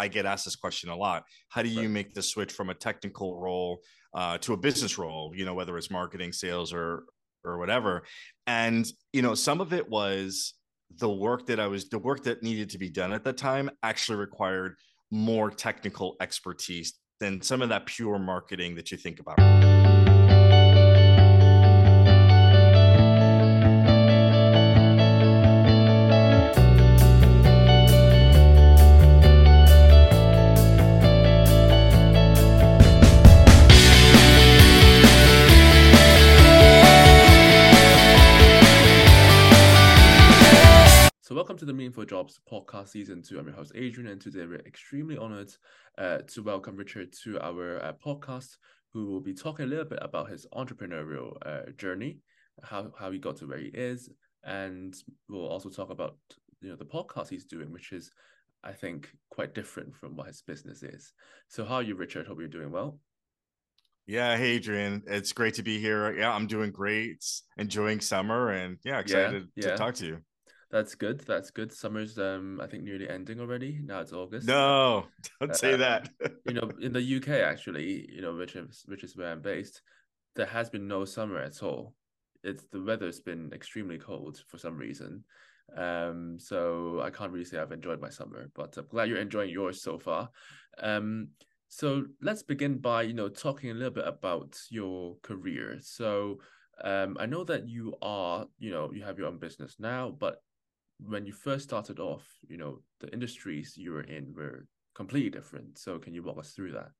I get asked this question a lot. How do you right. make the switch from a technical role uh, to a business role? You know, whether it's marketing, sales, or or whatever. And you know, some of it was the work that I was the work that needed to be done at the time actually required more technical expertise than some of that pure marketing that you think about. Welcome to the Meaningful Jobs podcast season two. I'm your host Adrian, and today we're extremely honored uh, to welcome Richard to our uh, podcast, who will be talking a little bit about his entrepreneurial uh, journey, how how he got to where he is, and we'll also talk about you know the podcast he's doing, which is I think quite different from what his business is. So, how are you, Richard? Hope you're doing well. Yeah, hey Adrian, it's great to be here. Yeah, I'm doing great, enjoying summer, and yeah, excited yeah, yeah. to talk to you. That's good. That's good. Summer's um I think nearly ending already. Now it's August. No, don't say uh, that. you know, in the UK actually, you know, which is which is where I'm based, there has been no summer at all. It's the weather's been extremely cold for some reason. Um, so I can't really say I've enjoyed my summer, but I'm glad you're enjoying yours so far. Um, so let's begin by you know talking a little bit about your career. So um, I know that you are, you know, you have your own business now, but when you first started off, you know, the industries you were in were completely different. So can you walk us through that?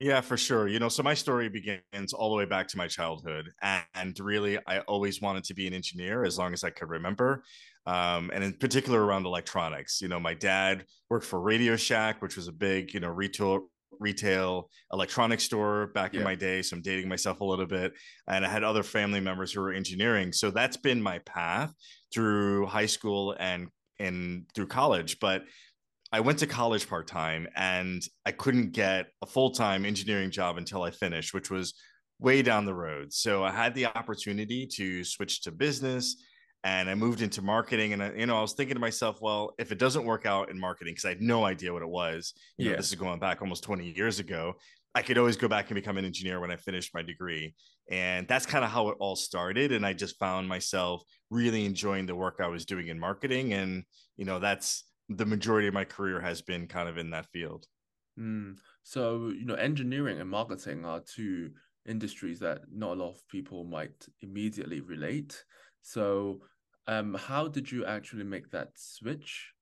Yeah, for sure. You know, so my story begins all the way back to my childhood. And really, I always wanted to be an engineer as long as I could remember. Um, and in particular around electronics. You know, my dad worked for Radio Shack, which was a big, you know, retail retail electronics store back yeah. in my day. So I'm dating myself a little bit. And I had other family members who were engineering. So that's been my path through high school and and through college. But I went to college part time and I couldn't get a full time engineering job until I finished, which was way down the road. So I had the opportunity to switch to business and I moved into marketing. And I, you know, I was thinking to myself, well, if it doesn't work out in marketing, because I had no idea what it was, you yeah. know, this is going back almost 20 years ago. I could always go back and become an engineer when I finished my degree. And that's kind of how it all started. And I just found myself really enjoying the work I was doing in marketing. And, you know, that's the majority of my career has been kind of in that field. Mm. So, you know, engineering and marketing are two industries that not a lot of people might immediately relate. So, um, how did you actually make that switch?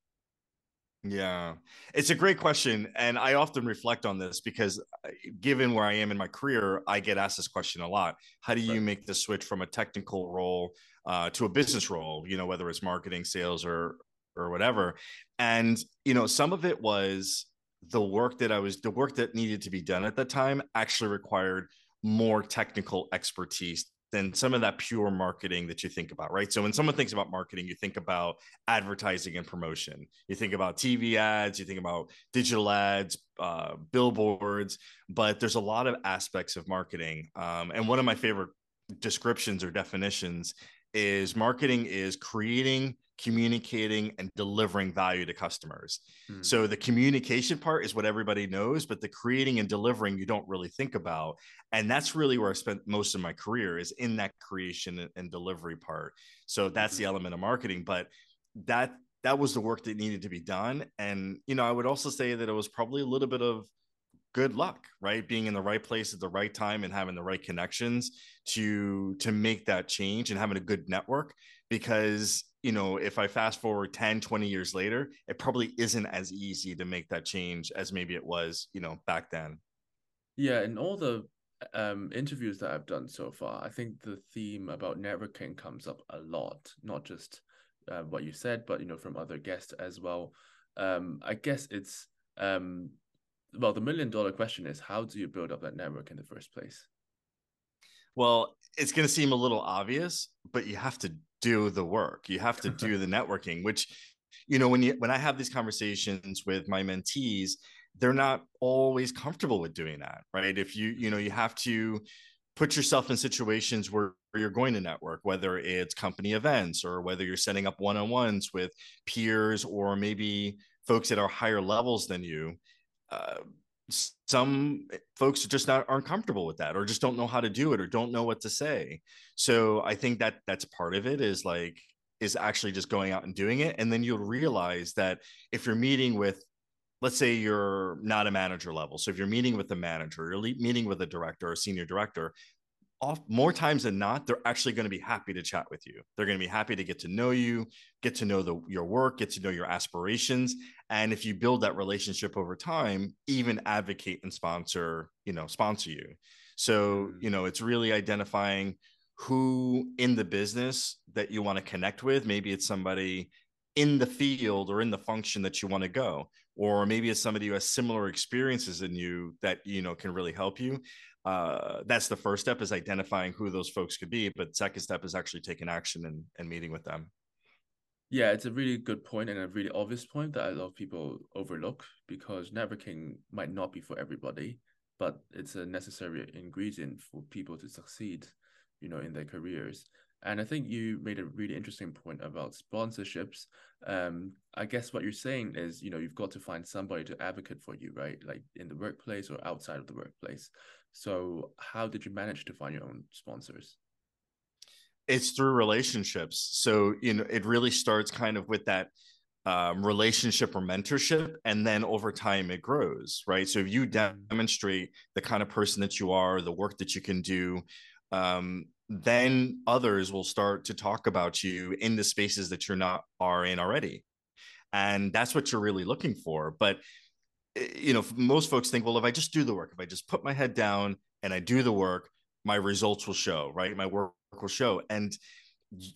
Yeah, it's a great question. And I often reflect on this because, uh, given where I am in my career, I get asked this question a lot. How do you right. make the switch from a technical role uh, to a business role, you know, whether it's marketing, sales, or or whatever? And, you know, some of it was the work that I was, the work that needed to be done at the time actually required more technical expertise than some of that pure marketing that you think about, right? So when someone thinks about marketing, you think about advertising and promotion. You think about TV ads, you think about digital ads, uh, billboards, but there's a lot of aspects of marketing. Um, and one of my favorite descriptions or definitions is marketing is creating communicating and delivering value to customers. Hmm. So the communication part is what everybody knows, but the creating and delivering you don't really think about. And that's really where I spent most of my career is in that creation and delivery part. So that's mm-hmm. the element of marketing, but that that was the work that needed to be done. And you know, I would also say that it was probably a little bit of good luck right? Being in the right place at the right time and having the right connections to to make that change and having a good network. Because you know if i fast forward 10 20 years later it probably isn't as easy to make that change as maybe it was you know back then. Yeah in all the um interviews that i've done so far i think the theme about networking comes up a lot not just uh, what you said but you know from other guests as well. Um i guess it's um well the million dollar question is how do you build up that network in the first place? Well it's going to seem a little obvious but you have to do the work. You have to do the networking which you know when you when i have these conversations with my mentees they're not always comfortable with doing that right? If you you know you have to put yourself in situations where you're going to network whether it's company events or whether you're setting up one-on-ones with peers or maybe folks that are higher levels than you uh, some folks just not aren't comfortable with that or just don't know how to do it or don't know what to say. So i think that that's part of it is like is actually just going out and doing it. And then you'll realize that if you're meeting with let's say you're not a manager level. So if you're meeting with a manager you're meeting with a director or senior director off more times than not they're actually going to be happy to chat with you. They're going to be happy to get to know you get to know the, your work get to know your aspirations. And if you build that relationship over time even advocate and sponsor you know sponsor you. So mm. you know it's really identifying who in the business that you want to connect with. Maybe it's somebody in the field or in the function that you want to go or maybe it's somebody who has similar experiences than you that you know can really help you uh, that's the first step is identifying who those folks could be but second step is actually taking action and, and meeting with them. Yeah it's a really good point and a really obvious point that a lot of people overlook because networking might not be for everybody but it's a necessary ingredient for people to succeed you know in their careers and i think you made a really interesting point about sponsorships. Um i guess what you're saying is you know you've got to find somebody to advocate for you right? Like in the workplace or outside of the workplace. So how did you manage to find your own sponsors? It's through relationships. So you know it really starts kind of with that um, relationship or mentorship and then over time it grows right? So if you mm-hmm. demonstrate the kind of person that you are the work that you can do um, then others will start to talk about you in the spaces that you're not are in already. And that's what you're really looking for. But eh, you know most folks think well if i just do the work if i just put my head down and i do the work my results will show right? My work will show. And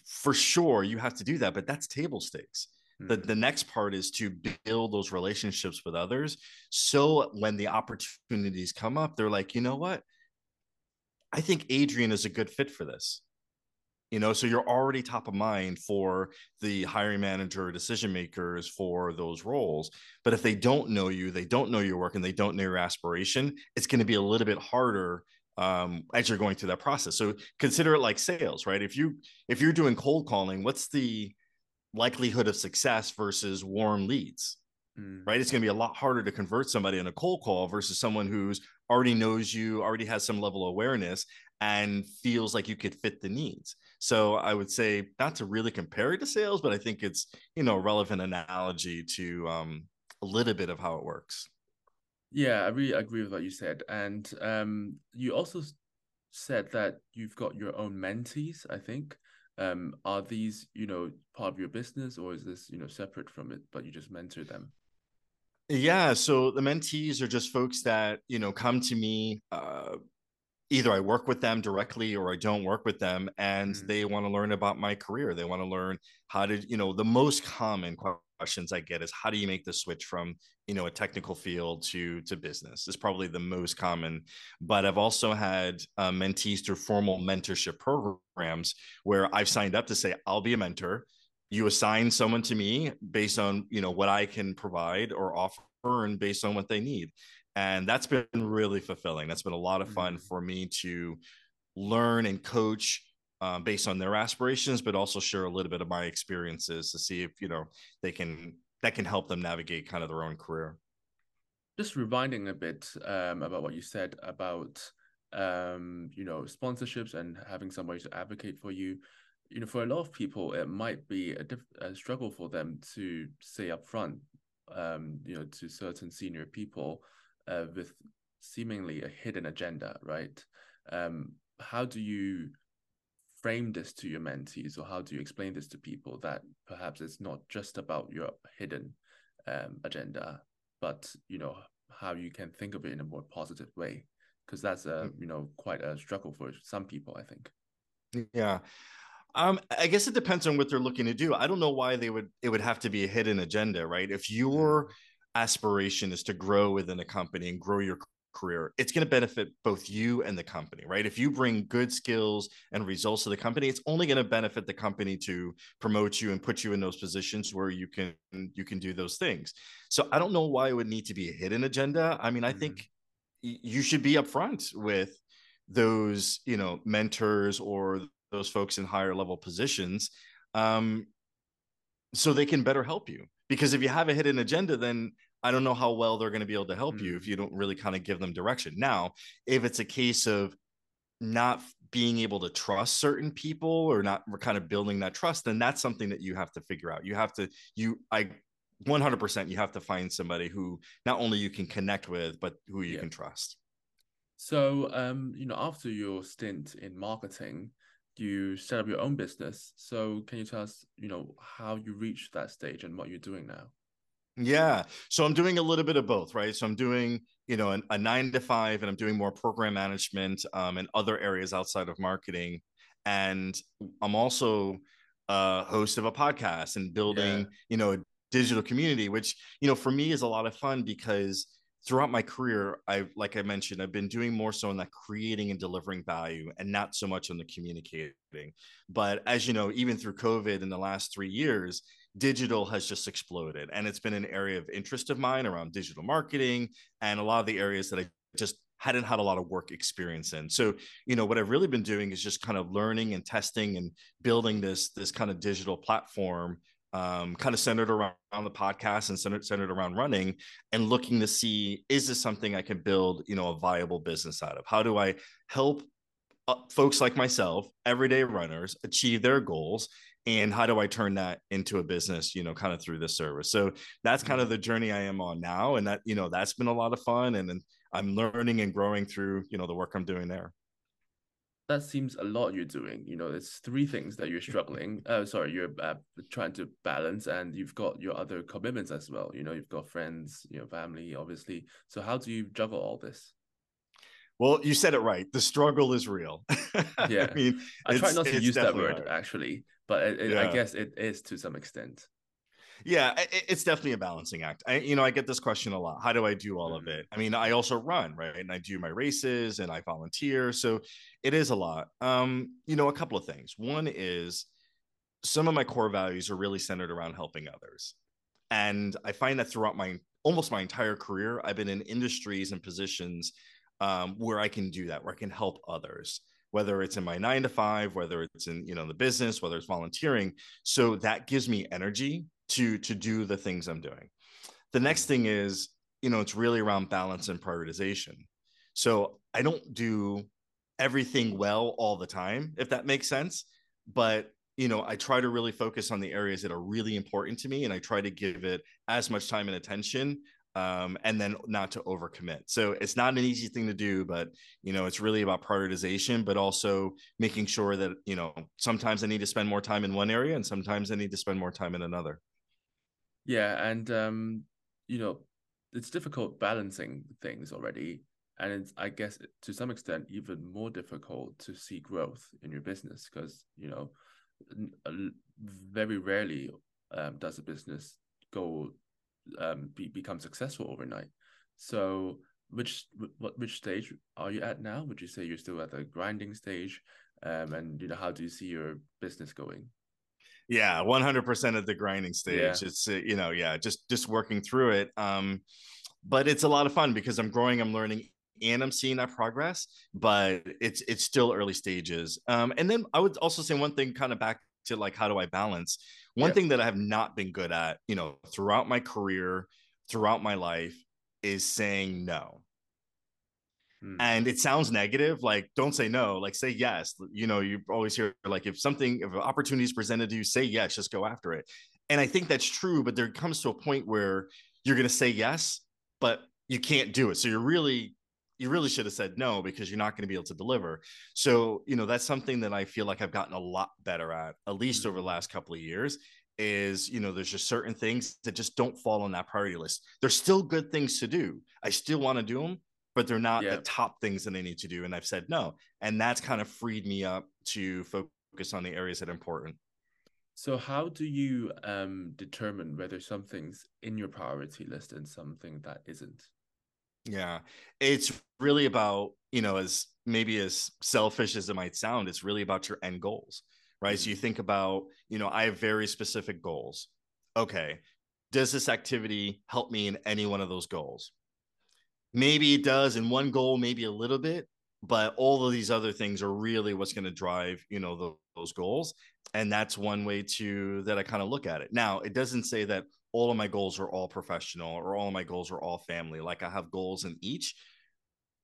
for sure you have to do that but that's table stakes. The, mm-hmm. the next part is to build those relationships with others so when the opportunities come up they're like you know what I think Adrian is a good fit for this. You know, so you're already top of mind for the hiring manager, decision makers for those roles. But if they don't know you, they don't know your work, and they don't know your aspiration, it's going to be a little bit harder um, as you're going through that process. So consider it like sales, right? If you if you're doing cold calling, what's the likelihood of success versus warm leads? Mm. Right. It's going to be a lot harder to convert somebody in a cold call versus someone who's already knows you, already has some level of awareness, and feels like you could fit the needs. So I would say not to really compare it to sales, but I think it's you know a relevant analogy to um, a little bit of how it works. Yeah, I really agree with what you said, and um, you also said that you've got your own mentees. I think um, are these you know part of your business, or is this you know separate from it, but you just mentor them? Yeah, so the mentees are just folks that you know come to me. Uh, either I work with them directly or I don't work with them, and mm-hmm. they want to learn about my career. They want to learn how to, you know, the most common questions I get is how do you make the switch from you know a technical field to to business is probably the most common but i've also had uh, mentees through formal mentorship programs where i've signed up to say i'll be a mentor you assign someone to me based on you know what i can provide or offer and based on what they need. And that's been really fulfilling. That's been a lot of fun mm-hmm. for me to learn and coach uh, based on their aspirations but also share a little bit of my experiences to see if you know they can that can help them navigate kind of their own career. Just reminding a bit um, about what you said about um, you know sponsorships and having somebody to advocate for you you know, for a lot of people, it might be a, diff- a struggle for them to say upfront, um, you know, to certain senior people uh, with seemingly a hidden agenda, right? Um, how do you frame this to your mentees, or how do you explain this to people that perhaps it's not just about your hidden um, agenda, but you know how you can think of it in a more positive way? Because that's a mm. you know quite a struggle for some people, I think. Yeah. Um, I guess it depends on what they're looking to do. I don't know why they would it would have to be a hidden agenda, right? If your aspiration is to grow within a company and grow your career, it's going to benefit both you and the company, right? If you bring good skills and results to the company, it's only going to benefit the company to promote you and put you in those positions where you can you can do those things. So I don't know why it would need to be a hidden agenda. I mean, I mm-hmm. think you should be upfront with those, you know, mentors or those folks in higher level positions um, so they can better help you because if you have a hidden agenda then i don't know how well they're going to be able to help mm. you if you don't really kind of give them direction now if it's a case of not being able to trust certain people or not kind of building that trust then that's something that you have to figure out you have to you i 100% you have to find somebody who not only you can connect with but who you yeah. can trust so um you know after your stint in marketing you set up your own business so can you tell us you know how you reached that stage and what you're doing now yeah. So I'm doing a little bit of both, right? So I'm doing, you know, an, a nine to five, and I'm doing more program management um, and other areas outside of marketing. And I'm also a host of a podcast and building, yeah. you know, a digital community, which, you know, for me is a lot of fun because throughout my career, I, like I mentioned, I've been doing more so in that creating and delivering value and not so much on the communicating. But as you know, even through COVID in the last three years, digital has just exploded and it's been an area of interest of mine around digital marketing and a lot of the areas that i just hadn't had a lot of work experience in so you know what i've really been doing is just kind of learning and testing and building this this kind of digital platform um, kind of centered around, around the podcast and centered, centered around running and looking to see is this something i can build you know a viable business out of? How do i help uh, folks like myself everyday runners achieve their goals? And how do i turn that into a business you know kind of through this service? So that's kind of mm-hmm. the journey i am on now and that you know that's been a lot of fun and, and i'm learning and growing through you know the work i'm doing there that seems a lot you're doing you know it's three things that you're struggling uh sorry you're uh, trying to balance and you've got your other commitments as well you know you've got friends your family obviously so how do you juggle all this well, you said it right. The struggle is real. yeah. I mean, I try not to use that word hard. actually, but it, it, yeah. I guess it is to some extent. Yeah, it, it's definitely a balancing act. I, you know, I get this question a lot. How do I do all mm-hmm. of it? I mean, I also run, right? And I do my races and I volunteer. So it is a lot. Um, you know, a couple of things. One is some of my core values are really centered around helping others. And I find that throughout my almost my entire career, I've been in industries and positions um, where I can do that, where I can help others, whether it's in my nine to five, whether it's in you know the business, whether it's volunteering. So that gives me energy to to do the things I'm doing. The next thing is, you know, it's really around balance and prioritization. So I don't do everything well all the time, if that makes sense. But you know, I try to really focus on the areas that are really important to me, and I try to give it as much time and attention um, and then not to overcommit. So it's not an easy thing to do, but you know, it's really about prioritization, but also making sure that you know sometimes I need to spend more time in one area, and sometimes I need to spend more time in another. Yeah, and um, you know, it's difficult balancing things already, and it's I guess to some extent even more difficult to see growth in your business because you know, very rarely um, does a business go um, be, become successful overnight. So, which what which stage are you at now? Would you say you're still at the grinding stage? Um, and you know, how do you see your business going? Yeah, one hundred percent at the grinding stage. Yeah. It's uh, you know, yeah, just just working through it. Um, but it's a lot of fun because I'm growing, I'm learning, and I'm seeing that progress. But it's it's still early stages. Um, and then I would also say one thing, kind of back to like how do I balance one yeah. thing that I have not been good at, you know, throughout my career, throughout my life, is saying no. Hmm. And it sounds negative, like don't say no, like say yes. You know, you always hear like if something, if an opportunity is presented to you, say yes, just go after it. And I think that's true, but there comes to a point where you're going to say yes, but you can't do it. So you're really you really should have said no because you're not going to be able to deliver. So, you know, that's something that I feel like I've gotten a lot better at, at least over the last couple of years. Is, you know, there's just certain things that just don't fall on that priority list. There's still good things to do. I still want to do them, but they're not yeah. the top things that I need to do. And I've said no. And that's kind of freed me up to focus on the areas that are important. So how do you um, determine whether something's in your priority list and something that isn't? Yeah. It's really about, you know, as maybe as selfish as it might sound, it's really about your end goals, right? Mm-hmm. So you think about, you know, I have very specific goals. Okay. Does this activity help me in any one of those goals? Maybe it does in one goal, maybe a little bit, but all of these other things are really what's going to drive, you know, the, those goals. and that's one way to that I kind of look at it. Now, it doesn't say that all of my goals are all professional or all of my goals are all family. Like I have goals in each,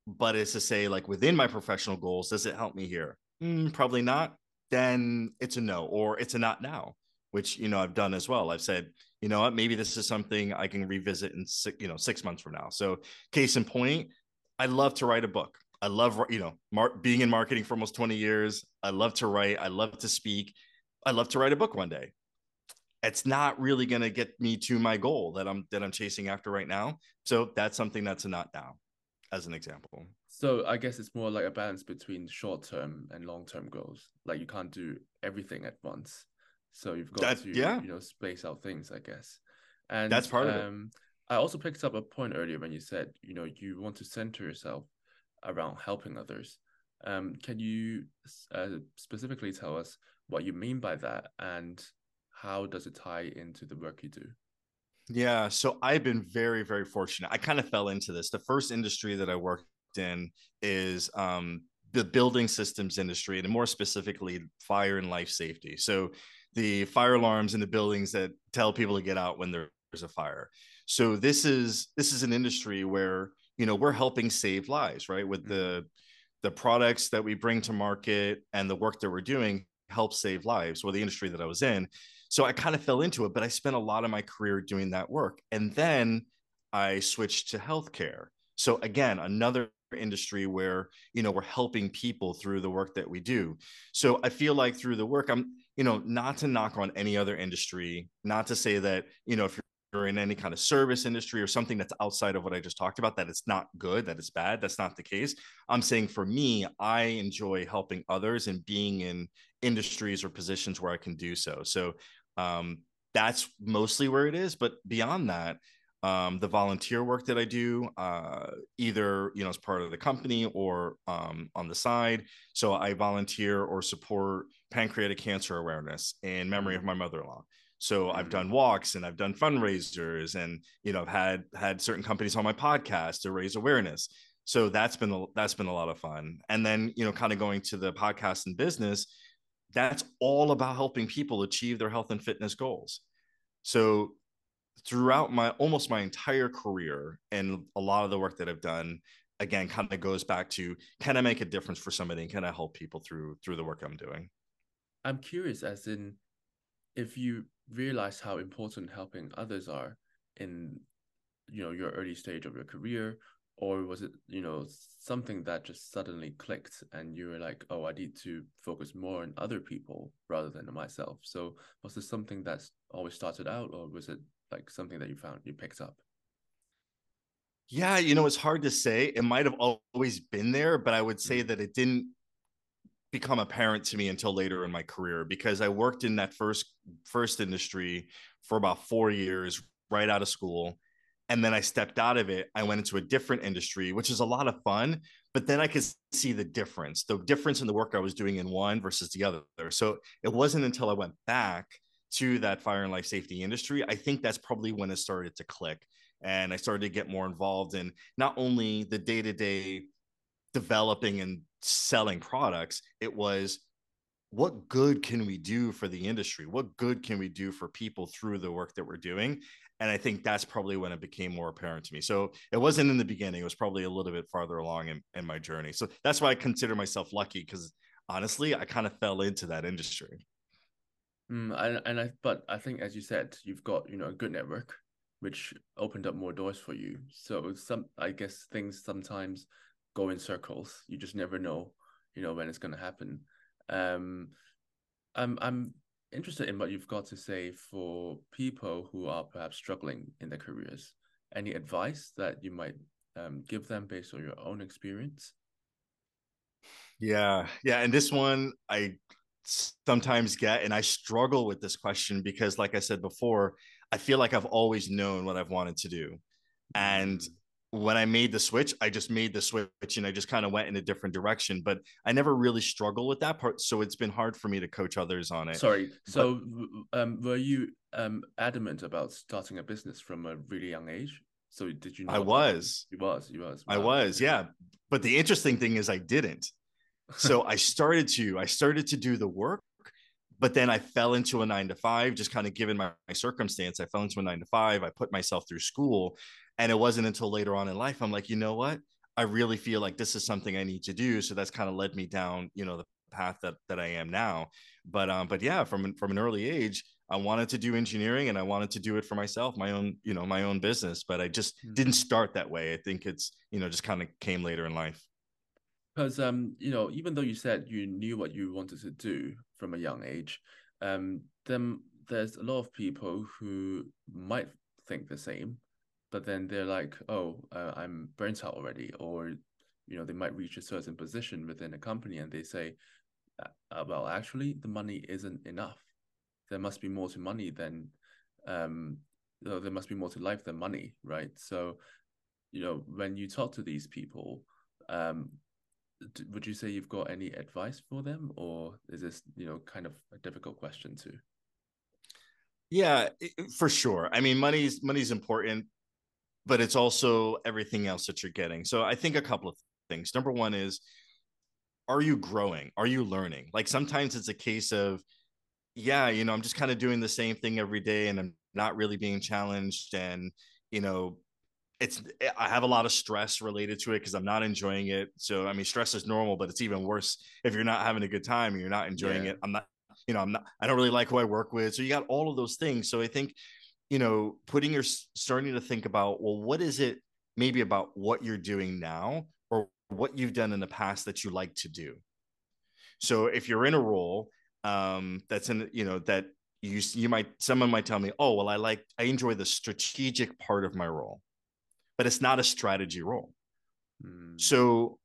but it's to say like within my professional goals, does it help me here? Mm, probably not. Then it's a no, or it's a not now, which you know I've done as well. I've said, you know what, maybe this is something I can revisit in you know, six months from now. So, case in point, I love to write a book. I love, you know, mar- being in marketing for almost 20 years. I love to write. I love to speak. I love to write a book one day. It's not really going to get me to my goal that I'm that I'm chasing after right now. So that's something that's a not now, as an example. So I guess it's more like a balance between short term and long term goals. Like you can't do everything at once. So you've got that, to yeah. you know space out things, I guess. And that's part um, of it. Um, I also picked up a point earlier when you said, you know, you want to center yourself around helping others. Um, can you uh, specifically tell us what you mean by that and how does it tie into the work you do? Yeah, so I've been very, very fortunate. I kind of fell into this. The first industry that I worked in is um, the building systems industry, and more specifically, fire and life safety. So the fire alarms in the buildings that tell people to get out when there's a fire. So this is this is an industry where you know we're helping save lives, right? With mm-hmm. the the products that we bring to market and the work that we're doing help save lives. Well, the industry that I was in, so I kind of fell into it. But I spent a lot of my career doing that work, and then I switched to healthcare. So again, another industry where you know we're helping people through the work that we do so i feel like through the work i'm you know not to knock on any other industry not to say that you know if you're in any kind of service industry or something that's outside of what I just talked about, that it's not good, that it's bad. That's not the case. I'm saying for me, I enjoy helping others and being in industries or positions where I can do so. So um, that's mostly where it is. But beyond that, um, the volunteer work that I do, uh, either you know as part of the company or um, on the side. So I volunteer or support pancreatic cancer awareness in memory of my mother-in-law. So I've mm-hmm. done walks and I've done fundraisers and you know I've had had certain companies on my podcast to raise awareness. So that's been a, that's been a lot of fun. And then you know kind of going to the podcast and business, that's all about helping people achieve their health and fitness goals. So throughout my almost my entire career and a lot of the work that I've done again kind of goes back to can I make a difference for somebody and can I help people through through the work I'm doing? I'm curious as in if you realize how important helping others are in you know your early stage of your career or was it you know something that just suddenly clicked and you were like oh i need to focus more on other people rather than on myself so was this something that's always started out or was it like something that you found you picked up? Yeah you know it's hard to say. It might have always been there but i would say mm. that it didn't become apparent to me until later in my career because I worked in that first first industry for about 4 years right out of school and then I stepped out of it. I went into a different industry which is a lot of fun but then I could see the difference the difference in the work I was doing in one versus the other. So it wasn't until I went back to that fire and life safety industry I think that's probably when it started to click and I started to get more involved in not only the day-to-day developing and selling products. It was what good can we do for the industry? What good can we do for people through the work that we're doing? And I think that's probably when it became more apparent to me. So it wasn't in the beginning, it was probably a little bit farther along in, in my journey. So that's why I consider myself lucky because honestly, I kind of fell into that industry. Mm, and, and I, but I think, as you said, you've got, you know, a good network, which opened up more doors for you. So some, I guess things sometimes go in circles. You just never know, you know, when it's going to happen. Um, I'm I'm interested in what you've got to say for people who are perhaps struggling in their careers. Any advice that you might um, give them based on your own experience? Yeah, yeah, and this one I sometimes get, and I struggle with this question because, like I said before, I feel like I've always known what I've wanted to do, and mm when I made the switch, I just made the switch and I just kind of went in a different direction. But I never really struggle with that part, so it's been hard for me to coach others on it. Sorry. So, but, um, were you um adamant about starting a business from a really young age? So did you? I was. You was. You was. Wow. I was. Yeah. But the interesting thing is, I didn't. So I started to. I started to do the work, but then I fell into a nine to five, just kind of given my, my circumstance. I fell into a nine to five. I put myself through school. And it wasn't until later on in life, I'm like, you know what? I really feel like this is something I need to do. So that's kind of led me down, you know, the path that that I am now. But um, but yeah, from from an early age, I wanted to do engineering and I wanted to do it for myself, my own, you know, my own business. But I just mm-hmm. didn't start that way. I think it's, you know, just kind of came later in life. Because um, you know, even though you said you knew what you wanted to do from a young age, um, then there's a lot of people who might think the same, but then they're like, oh, uh, I'm burnt out already, or you know, they might reach a certain position within a company and they say, uh, well, actually, the money isn't enough. There must be more to money than, um, there must be more to life than money, right? So, you know, when you talk to these people, um, would you say you've got any advice for them, or is this, you know, kind of a difficult question too? Yeah, for sure. I mean, money's money's important, but it's also everything else that you're getting. So I think a couple of things. Number one is are you growing? Are you learning? Like sometimes it's a case of, yeah, you know, I'm just kind of doing the same thing every day and I'm not really being challenged. And, you know, it's, I have a lot of stress related to it because I'm not enjoying it. So, I mean, stress is normal, but it's even worse if you're not having a good time and you're not enjoying yeah. it. I'm not, you know, I'm not, I don't really like who I work with. So you got all of those things. So I think, you know, putting your, starting to think about, well, what is it maybe about what you're doing now or what you've done in the past that you like to do. So if you're in a role um, that's in, you know, that you you might someone might tell me, oh well, I like I enjoy the strategic part of my role, but it's not a strategy role. Mm. So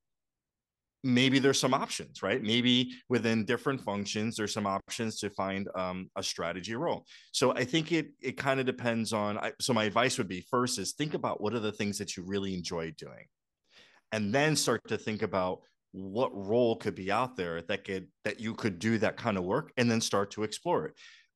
maybe there's some options, right? Maybe within different functions, there's some options to find um, a strategy role. So I think it it kind of depends on. I, so my advice would be first is think about what are the things that you really enjoy doing and then start to think about what role could be out there that could that you could do that kind of work and then start to explore it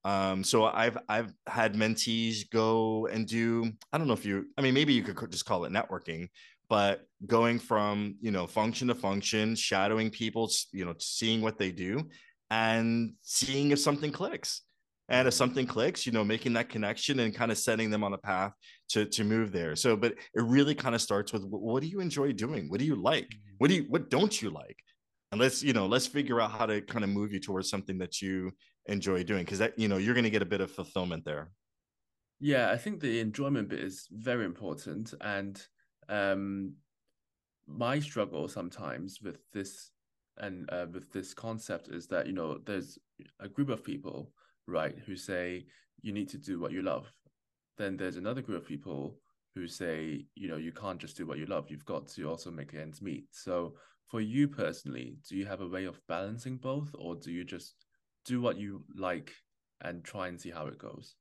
um, so I've I've had mentees go and do I don't know if you I mean maybe you could just call it networking, but going from you know function to function, shadowing people, you know, seeing what they do, and seeing if something clicks. And if something clicks you know making that connection and kind of setting them on a path to to move there. So but it really kind of starts with what do you enjoy doing? What do you like? Mm-hmm. what do you what don't you like? And let's you know let's figure out how to kind of move you towards something that you enjoy doing because that you know you're going to get a bit of fulfillment there yeah i think the enjoyment bit is very important and um my struggle sometimes with this and uh, with this concept is that you know there's a group of people right, who say you need to do what you love. Then there's another group of people who say, you know, you can't just do what you love. You've got to also make ends meet. So for you personally, do you have a way of balancing both, or do you just do what you like and try and see how it goes?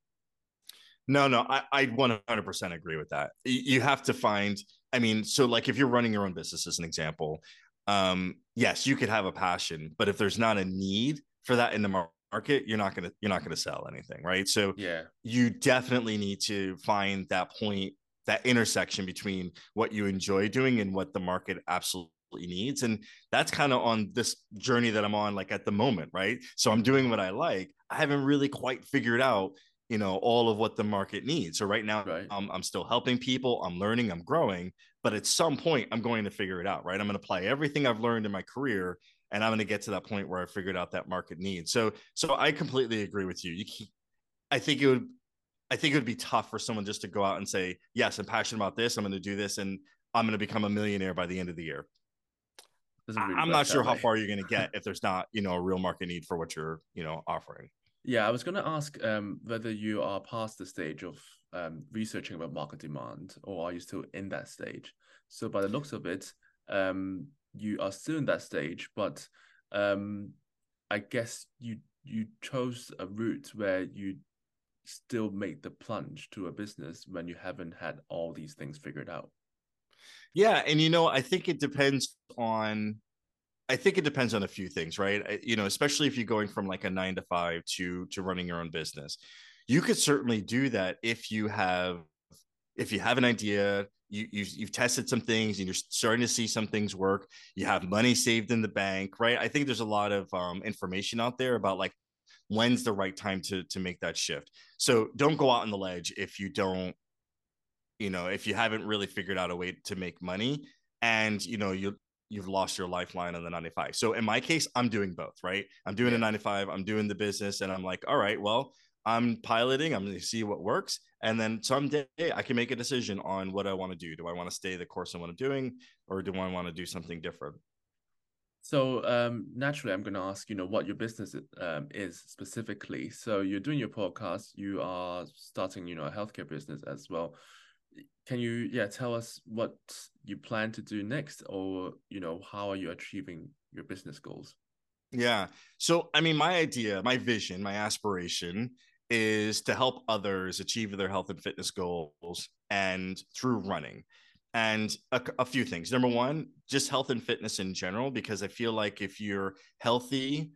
No, no, I, I 100% agree with that. You have to find, I mean, so like if you're running your own business as an example, um, yes, you could have a passion, but if there's not a need for that in the market you're not going to you're not to sell anything right so yeah you definitely need to find that point that intersection between what you enjoy doing and what the market absolutely needs and that's kind of on this journey that i'm on like at the moment right so i'm doing what i like i haven't really quite figured out you know all of what the market needs so right now right. I'm, I'm still helping people i'm learning i'm growing but at some point i'm going to figure it out right i'm going to apply everything i've learned in my career and I'm going to get to that point where I figured out that market need. So, so I completely agree with you. You, keep, I think it would, I think it would be tough for someone just to go out and say, "Yes, I'm passionate about this. I'm going to do this, and I'm going to become a millionaire by the end of the year." Really I'm not sure way. how far you're going to get if there's not, you know, a real market need for what you're, you know, offering. Yeah, I was going to ask um, whether you are past the stage of um, researching about market demand, or are you still in that stage? So, by the looks of it, um, you are still in that stage, but um, I guess you you chose a route where you still make the plunge to a business when you haven't had all these things figured out. Yeah, and you know, I think it depends on I think it depends on a few things, right? You know, especially if you're going from like a 9 to 5 to to running your own business. You could certainly do that if you have if you have an idea, you, you you've tested some things and you're starting to see some things work you have money saved in the bank right i think there's a lot of um, information out there about like when's the right time to to make that shift so don't go out on the ledge if you don't you know if you haven't really figured out a way to make money and you know you you've lost your lifeline on the 95 so in my case i'm doing both right i'm doing yeah. a 95 i'm doing the business and i'm like all right well i'm piloting i'm going to see what works and then someday i can make a decision on what i want to do do i want to stay the course on what i'm doing or do i want to do something different so um, naturally, I'm going to ask, you know, what your business um, is specifically. So you're doing your podcast. You are starting, you know, a healthcare business as well can you yeah tell us what you plan to do next or you know how are you achieving your business goals? Yeah. So i mean my idea my vision my aspiration is to help others achieve their health and fitness goals and through running and a, a, few things. Number one just health and fitness in general because i feel like if you're healthy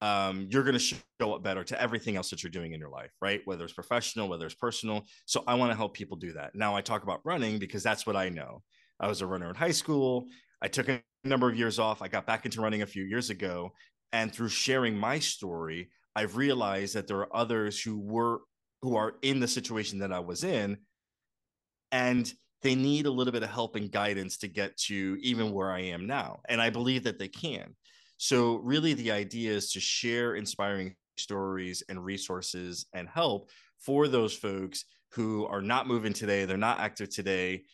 um, you're going to show up better to everything else that you're doing in your life, right? Whether it's professional, whether it's personal. So I want to help people do that. Now I talk about running because that's what I know. I was a runner in high school. I took a number of years off. I got back into running a few years ago. And through sharing my story, I've realized that there are others who were who are in the situation that I was in. And they need a little bit of help and guidance to get to even where I am now. And I believe that they can. So, really, the idea is to share inspiring stories and resources and help for those folks who are not moving today, they're not active today,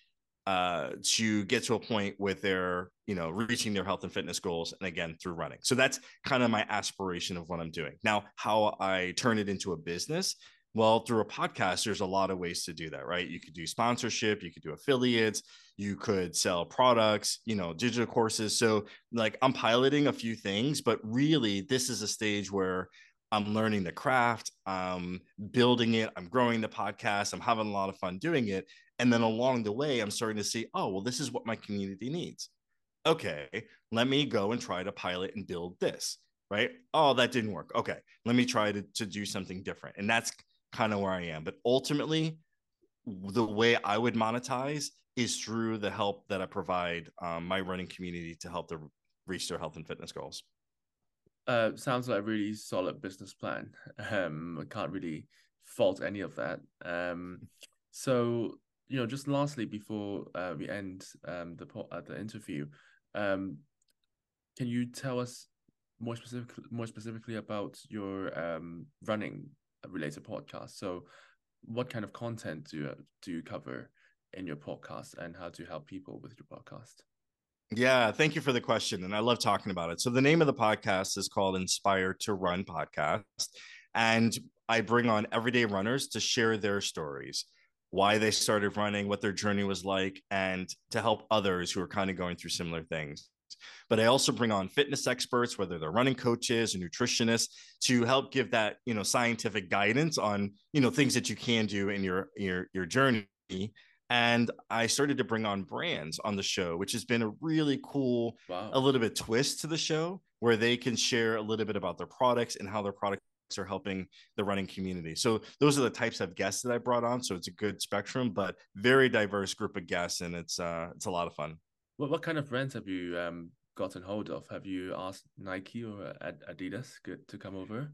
uh, to get to a point with their, you know, reaching their health and fitness goals. And again, through running. So that's kind of my aspiration of what I'm doing. Now, how I turn it into a business well, through a podcast, there's a lot of ways to do that, right? You could do sponsorship, you could do affiliates, you could sell products, you know, digital courses. So, like, I'm piloting a few things, but really, this is a stage where I'm learning the craft, I'm building it, I'm growing the podcast, I'm having a lot of fun doing it. And then along the way, I'm starting to see, oh, well, this is what my community needs. Okay, let me go and try to pilot and build this, right? Oh, that didn't work. Okay, let me try to, to do something different. And that's kind of where I am. But ultimately, the way I would monetize is through the help that I provide um, my running community to help them reach their health and fitness goals. Uh, sounds like a really solid business plan. Um, I can't really fault any of that. Um, so you know, just lastly before uh, we end um, the uh, the interview, um, can you tell us more specifically more specifically about your um, running related podcast. So, what kind of content do you, do you cover in your podcast, and how do you help people with your podcast? Yeah, thank you for the question, and I love talking about it. So, the name of the podcast is called Inspire to Run Podcast, and I bring on everyday runners to share their stories why they started running, what their journey was like, and to help others who are kind of going through similar things. But I also bring on fitness experts, whether they're running coaches or nutritionists, to help give that you know scientific guidance on you know things that you can do in your your your journey. And I started to bring on brands on the show, which has been a really cool, wow. a little bit twist to the show where they can share a little bit about their products and how their products are helping the running community. So those are the types of guests that I brought on. So it's a good spectrum, but very diverse group of guests, and it's uh it's a lot of fun. What what kind of brands have you um, gotten hold of? Have you asked Nike or Adidas to come over?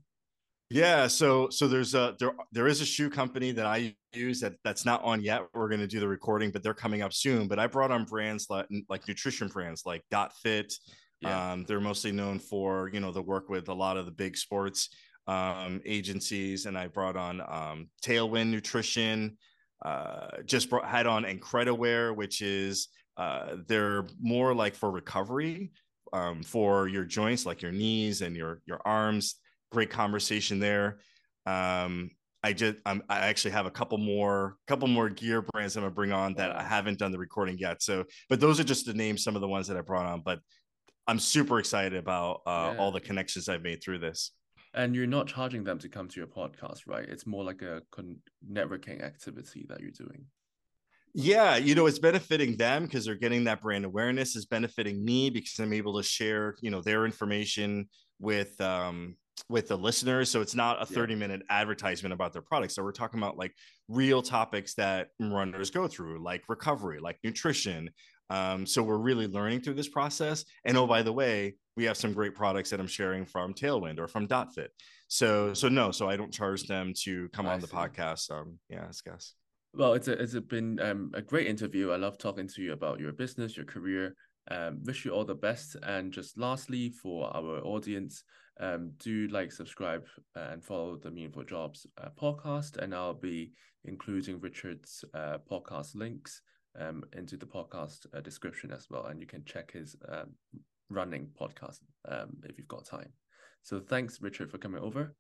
Yeah, so so there's a there there is a shoe company that I use that that's not on yet. We're going to do the recording, but they're coming up soon. But I brought on brands like like nutrition brands like Dot Fit. Yeah. Um, they're mostly known for you know the work with a lot of the big sports um, agencies, and I brought on um, Tailwind Nutrition. Uh, just brought, had on Incrediwear, which is uh, they're more like for recovery um, for your joints, like your knees and your your arms. Great conversation there. Um, I just I'm, i actually have a couple more couple more gear brands I'm gonna bring on that I haven't done the recording yet. So, but those are just to name some of the ones that I brought on. But I'm super excited about uh, yeah. all the connections I've made through this. And you're not charging them to come to your podcast, right? It's more like a con- networking activity that you're doing. Yeah, you know, it's benefiting them because they're getting that brand awareness. Is benefiting me because I'm able to share, you know, their information with um with the listeners. So it's not a 30 yeah. minute advertisement about their products. So we're talking about like real topics that runners go through, like recovery, like nutrition. Um, so we're really learning through this process. And oh, by the way, we have some great products that I'm sharing from Tailwind or from DotFit. So so no, so I don't charge them to come I on the podcast. Um, yeah, I guess. Well, it's a, it's a been um, a great interview. I love talking to you about your business, your career. Um, wish you all the best. And just lastly, for our audience, um, do like, subscribe, and follow the Meaningful Jobs uh, podcast. And I'll be including Richard's uh, podcast links um, into the podcast uh, description as well. And you can check his um, running podcast um, if you've got time. So thanks, Richard, for coming over,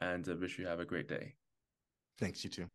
and uh, wish you have a great day. Thanks, you too.